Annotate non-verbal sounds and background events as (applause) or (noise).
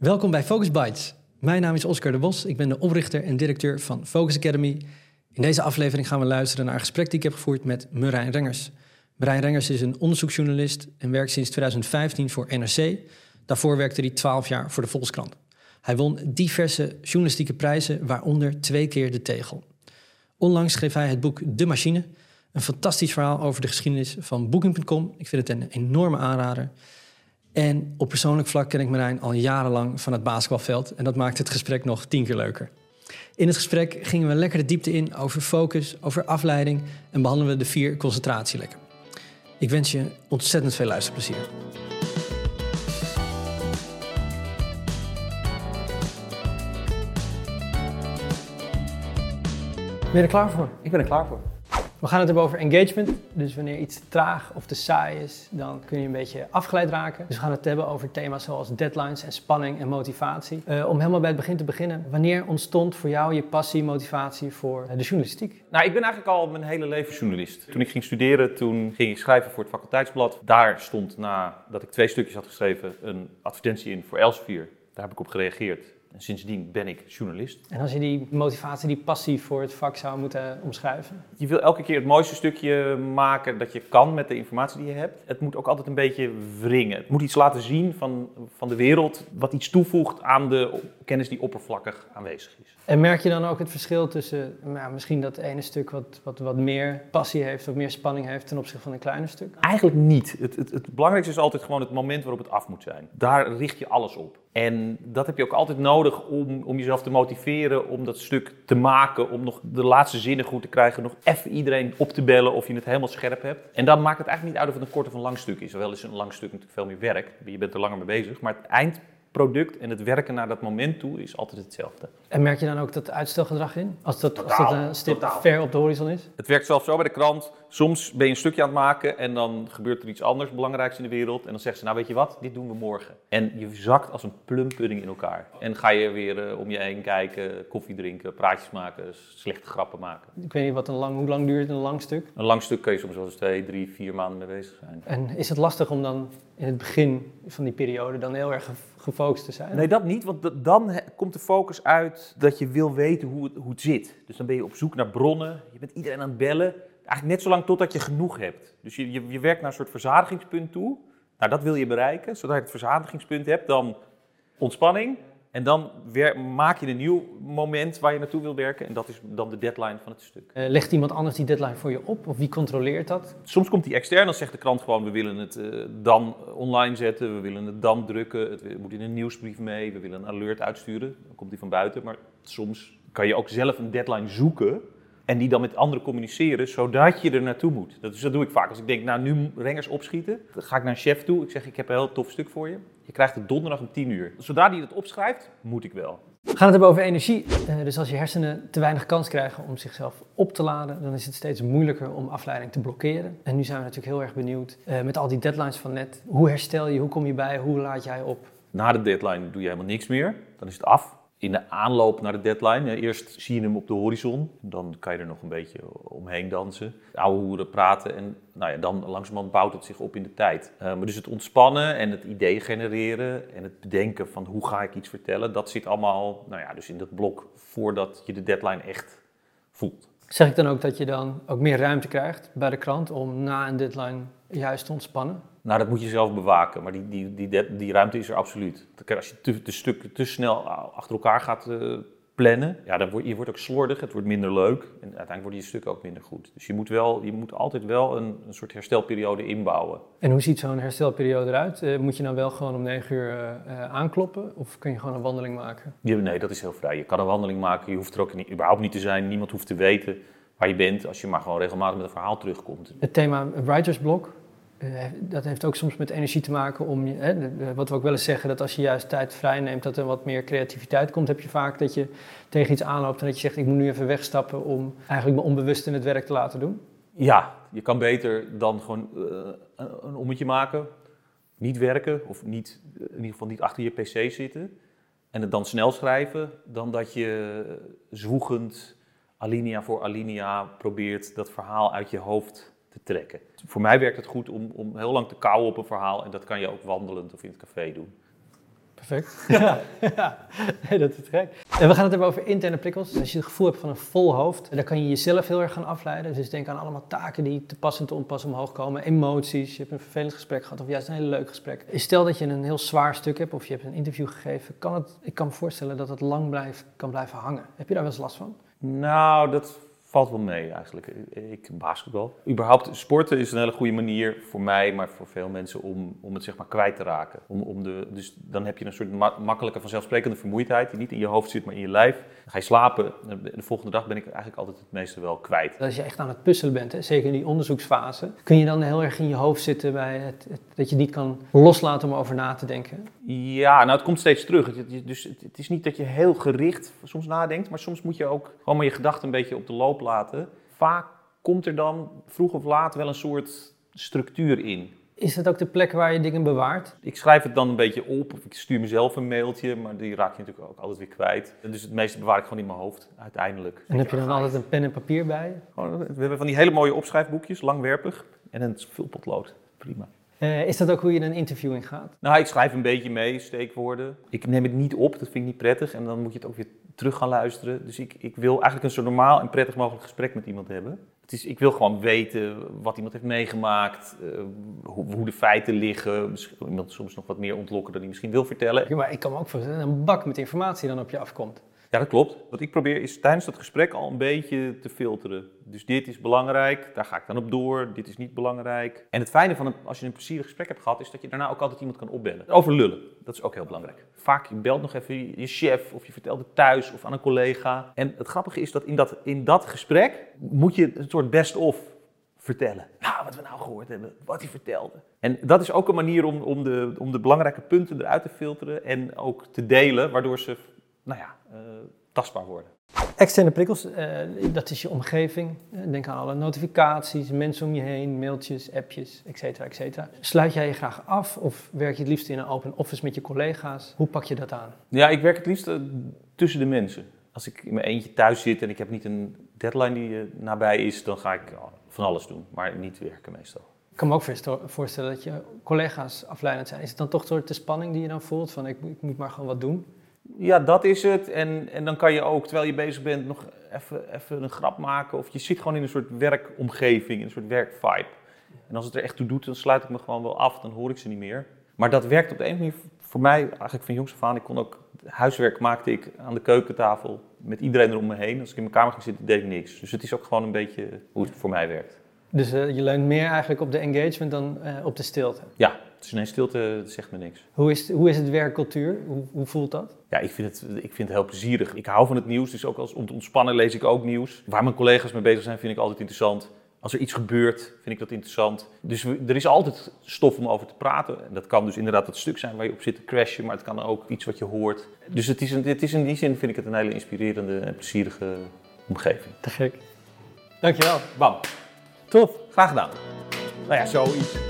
Welkom bij Focus Bites. Mijn naam is Oscar de Bos. Ik ben de oprichter en directeur van Focus Academy. In deze aflevering gaan we luisteren naar een gesprek die ik heb gevoerd met Marijn Rengers. Marijn Rengers is een onderzoeksjournalist en werkt sinds 2015 voor NRC. Daarvoor werkte hij 12 jaar voor de Volkskrant. Hij won diverse journalistieke prijzen, waaronder twee keer de Tegel. Onlangs schreef hij het boek De Machine, een fantastisch verhaal over de geschiedenis van Booking.com. Ik vind het een enorme aanrader. En op persoonlijk vlak ken ik Marijn al jarenlang van het basketbalveld. En dat maakt het gesprek nog tien keer leuker. In het gesprek gingen we lekker de diepte in over focus, over afleiding en behandelen we de vier concentratielekken. Ik wens je ontzettend veel luisterplezier. Ben je er klaar voor? Ik ben er klaar voor. We gaan het hebben over engagement. Dus wanneer iets te traag of te saai is, dan kun je een beetje afgeleid raken. Dus we gaan het hebben over thema's zoals deadlines en spanning en motivatie. Uh, om helemaal bij het begin te beginnen. Wanneer ontstond voor jou je passie, motivatie voor de journalistiek? Nou, ik ben eigenlijk al mijn hele leven journalist. Toen ik ging studeren, toen ging ik schrijven voor het faculteitsblad. Daar stond, nadat ik twee stukjes had geschreven, een advertentie in voor Elsevier. Daar heb ik op gereageerd. En sindsdien ben ik journalist. En als je die motivatie, die passie voor het vak zou moeten omschrijven? Je wil elke keer het mooiste stukje maken dat je kan met de informatie die je hebt. Het moet ook altijd een beetje wringen. Het moet iets laten zien van, van de wereld, wat iets toevoegt aan de kennis die oppervlakkig aanwezig is. En merk je dan ook het verschil tussen nou, misschien dat ene stuk wat, wat, wat meer passie heeft, of meer spanning heeft ten opzichte van een kleiner stuk? Eigenlijk niet. Het, het, het belangrijkste is altijd gewoon het moment waarop het af moet zijn. Daar richt je alles op. En dat heb je ook altijd nodig om, om jezelf te motiveren om dat stuk te maken, om nog de laatste zinnen goed te krijgen, nog even iedereen op te bellen of je het helemaal scherp hebt. En dan maakt het eigenlijk niet uit of het een kort of een lang stuk is. Wel is een lang stuk natuurlijk veel meer werk, je bent er langer mee bezig, maar het eind product en het werken naar dat moment toe is altijd hetzelfde. En merk je dan ook dat uitstelgedrag in? Als dat, als dat een stip ver op de horizon is? Het werkt zelfs zo bij de krant. Soms ben je een stukje aan het maken en dan gebeurt er iets anders belangrijks in de wereld. En dan zeggen ze, nou weet je wat, dit doen we morgen. En je zakt als een plumpudding in elkaar. En ga je weer uh, om je heen kijken, koffie drinken, praatjes maken, slechte grappen maken. Ik weet niet, wat een lang, hoe lang duurt een lang stuk? Een lang stuk kun je soms wel eens twee, drie, vier maanden mee bezig zijn. En is het lastig om dan in het begin van die periode dan heel erg gefocust te zijn? Nee, dat niet, want dan komt de focus uit dat je wil weten hoe het, hoe het zit. Dus dan ben je op zoek naar bronnen, je bent iedereen aan het bellen. Eigenlijk net zo lang totdat je genoeg hebt. Dus je, je, je werkt naar een soort verzadigingspunt toe. Nou, dat wil je bereiken. Zodra je het verzadigingspunt hebt, dan ontspanning. En dan maak je een nieuw moment waar je naartoe wil werken. En dat is dan de deadline van het stuk. Uh, legt iemand anders die deadline voor je op? Of wie controleert dat? Soms komt die extern, dan zegt de krant gewoon... we willen het uh, dan online zetten, we willen het dan drukken... het moet in een nieuwsbrief mee, we willen een alert uitsturen. Dan komt die van buiten. Maar soms kan je ook zelf een deadline zoeken... En die dan met anderen communiceren, zodat je er naartoe moet. Dat, dus dat doe ik vaak. Als ik denk, nou nu rengers opschieten, dan ga ik naar een chef toe. Ik zeg, ik heb een heel tof stuk voor je. Je krijgt het donderdag om 10 uur. Zodra die het opschrijft, moet ik wel. We gaan het hebben over energie. Uh, dus als je hersenen te weinig kans krijgen om zichzelf op te laden, dan is het steeds moeilijker om afleiding te blokkeren. En nu zijn we natuurlijk heel erg benieuwd uh, met al die deadlines van net. Hoe herstel je, hoe kom je bij, hoe laat jij op? Na de deadline doe je helemaal niks meer. Dan is het af in de aanloop naar de deadline. Eerst zie je hem op de horizon, dan kan je er nog een beetje omheen dansen. Oude hoeren praten en nou ja, dan langzamerhand bouwt het zich op in de tijd. Uh, maar dus het ontspannen en het idee genereren en het bedenken van hoe ga ik iets vertellen, dat zit allemaal nou ja, dus in dat blok voordat je de deadline echt voelt. Zeg ik dan ook dat je dan ook meer ruimte krijgt bij de krant om na een deadline juist te ontspannen? Nou, dat moet je zelf bewaken, maar die, die, die, die ruimte is er absoluut. Als je te, stukken te snel achter elkaar gaat uh, plannen, ja, dan word, je wordt ook slordig, het wordt minder leuk en uiteindelijk worden je stukken ook minder goed. Dus je moet, wel, je moet altijd wel een, een soort herstelperiode inbouwen. En hoe ziet zo'n herstelperiode eruit? Uh, moet je dan wel gewoon om negen uur uh, aankloppen of kun je gewoon een wandeling maken? Ja, nee, dat is heel vrij. Je kan een wandeling maken, je hoeft er ook niet, überhaupt niet te zijn, niemand hoeft te weten waar je bent als je maar gewoon regelmatig met een verhaal terugkomt. Het thema writersblok, dat heeft ook soms met energie te maken om, hè, wat we ook wel eens zeggen, dat als je juist tijd vrij neemt, dat er wat meer creativiteit komt. Heb je vaak dat je tegen iets aanloopt en dat je zegt, ik moet nu even wegstappen om eigenlijk me onbewust in het werk te laten doen? Ja, je kan beter dan gewoon uh, een ommetje maken, niet werken of niet, in ieder geval niet achter je pc zitten en het dan snel schrijven, dan dat je zwoegend alinea voor alinea probeert dat verhaal uit je hoofd te trekken. Voor mij werkt het goed om, om heel lang te kouwen op een verhaal en dat kan je ook wandelend of in het café doen. Perfect. (laughs) Ja, ja. Nee, dat is gek. En we gaan het hebben over interne prikkels. Als je het gevoel hebt van een vol hoofd, dan kan je jezelf heel erg gaan afleiden. Dus denk aan allemaal taken die te pas en te onpas omhoog komen. Emoties, je hebt een vervelend gesprek gehad of juist een heel leuk gesprek. Stel dat je een heel zwaar stuk hebt of je hebt een interview gegeven. Kan het, ik kan me voorstellen dat het lang blijft, kan blijven hangen. Heb je daar wel eens last van? Nou, dat valt wel mee eigenlijk. Ik basketbal. Überhaupt sporten is een hele goede manier voor mij, maar voor veel mensen om, om het zeg maar kwijt te raken. Om, om de, dus dan heb je een soort ma makkelijke vanzelfsprekende vermoeidheid die niet in je hoofd zit, maar in je lijf. Ga je slapen. De volgende dag ben ik eigenlijk altijd het meeste wel kwijt. Als je echt aan het puzzelen bent, hè, zeker in die onderzoeksfase, kun je dan heel erg in je hoofd zitten bij het, dat je niet kan loslaten om over na te denken? Ja, nou het komt steeds terug. Dus het is niet dat je heel gericht soms nadenkt, maar soms moet je ook gewoon maar je gedachten een beetje op de loop laten. Vaak komt er dan vroeg of laat wel een soort structuur in. Is dat ook de plek waar je dingen bewaart? Ik schrijf het dan een beetje op of ik stuur mezelf een mailtje, maar die raak je natuurlijk ook altijd weer kwijt. Dus het meeste bewaar ik gewoon in mijn hoofd, uiteindelijk. En heb je dan altijd een pen en papier bij? We hebben van die hele mooie opschrijfboekjes, langwerpig, en een vulpotlood. Prima. Uh, is dat ook hoe je een interview in gaat? Nou, ik schrijf een beetje mee, steekwoorden. Ik neem het niet op, dat vind ik niet prettig. En dan moet je het ook weer terug gaan luisteren. Dus ik, ik wil eigenlijk een zo normaal en prettig mogelijk gesprek met iemand hebben. Het is, ik wil gewoon weten wat iemand heeft meegemaakt, uh, hoe, hoe, de feiten liggen. Misschien iemand soms nog wat meer ontlokken dan hij misschien wil vertellen. Ja, maar ik kan me ook voorstellen dat een bak met informatie dan op je afkomt. Ja, dat klopt. Wat ik probeer is tijdens dat gesprek al een beetje te filteren. Dus dit is belangrijk, daar ga ik dan op door. Dit is niet belangrijk. En het fijne van een, als je een plezierig gesprek hebt gehad, is dat je daarna ook altijd iemand kan opbellen. Over lullen, dat is ook heel belangrijk. Vaak je belt nog even je chef of je vertelt het thuis of aan een collega. En het grappige is dat in dat, in dat gesprek moet je een soort best-of vertellen. Nou, wat we nou gehoord hebben, wat hij vertelde. En dat is ook een manier om, om, de, om de belangrijke punten eruit te filteren en ook te delen, waardoor ze nou ja, uh, tastbaar worden. Externe prikkels, uh, dat is je omgeving. Denk aan alle notificaties, mensen om je heen, mailtjes, appjes, et cetera, et cetera. Sluit jij je graag af of werk je het liefst in een open office met je collega's? Hoe pak je dat aan? Ja, ik werk het liefst tussen de mensen. Als ik in mijn eentje thuis zit en ik heb niet een deadline die nabij is, dan ga ik van alles doen, maar niet werken meestal. Ik kan me ook voorstellen dat je collega's afleidend zijn. Is het dan toch soort de spanning die je dan voelt van ik, ik moet maar gewoon wat doen? Ja, dat is het. En, en dan kan je ook, terwijl je bezig bent, nog even, even een grap maken. Of je zit gewoon in een soort werkomgeving, in een soort werkvibe. En als het er echt toe doet, dan sluit ik me gewoon wel af, dan hoor ik ze niet meer. Maar dat werkt op de een manier voor mij, eigenlijk van jongs af aan. Ik kon ook, huiswerk maakte ik aan de keukentafel met iedereen er om me heen. Als ik in mijn kamer ging zitten, deed ik niks. Dus het is ook gewoon een beetje hoe het voor mij werkt. Dus uh, je leunt meer eigenlijk op de engagement dan uh, op de stilte? Ja, dus nee, stilte zegt me niks. Hoe is, hoe is het werkcultuur? Hoe, hoe voelt dat? Ja, ik vind, het, ik vind het heel plezierig. Ik hou van het nieuws, dus ook als, om te ontspannen lees ik ook nieuws. Waar mijn collega's mee bezig zijn, vind ik altijd interessant. Als er iets gebeurt, vind ik dat interessant. Dus er is altijd stof om over te praten. En dat kan dus inderdaad het stuk zijn waar je op zit te crashen, maar het kan ook iets wat je hoort. Dus het is, een, het is in die zin vind ik het een hele inspirerende en plezierige omgeving. Te gek. Dankjewel. Bam. Tof. Graag gedaan. Nou ja, zoiets.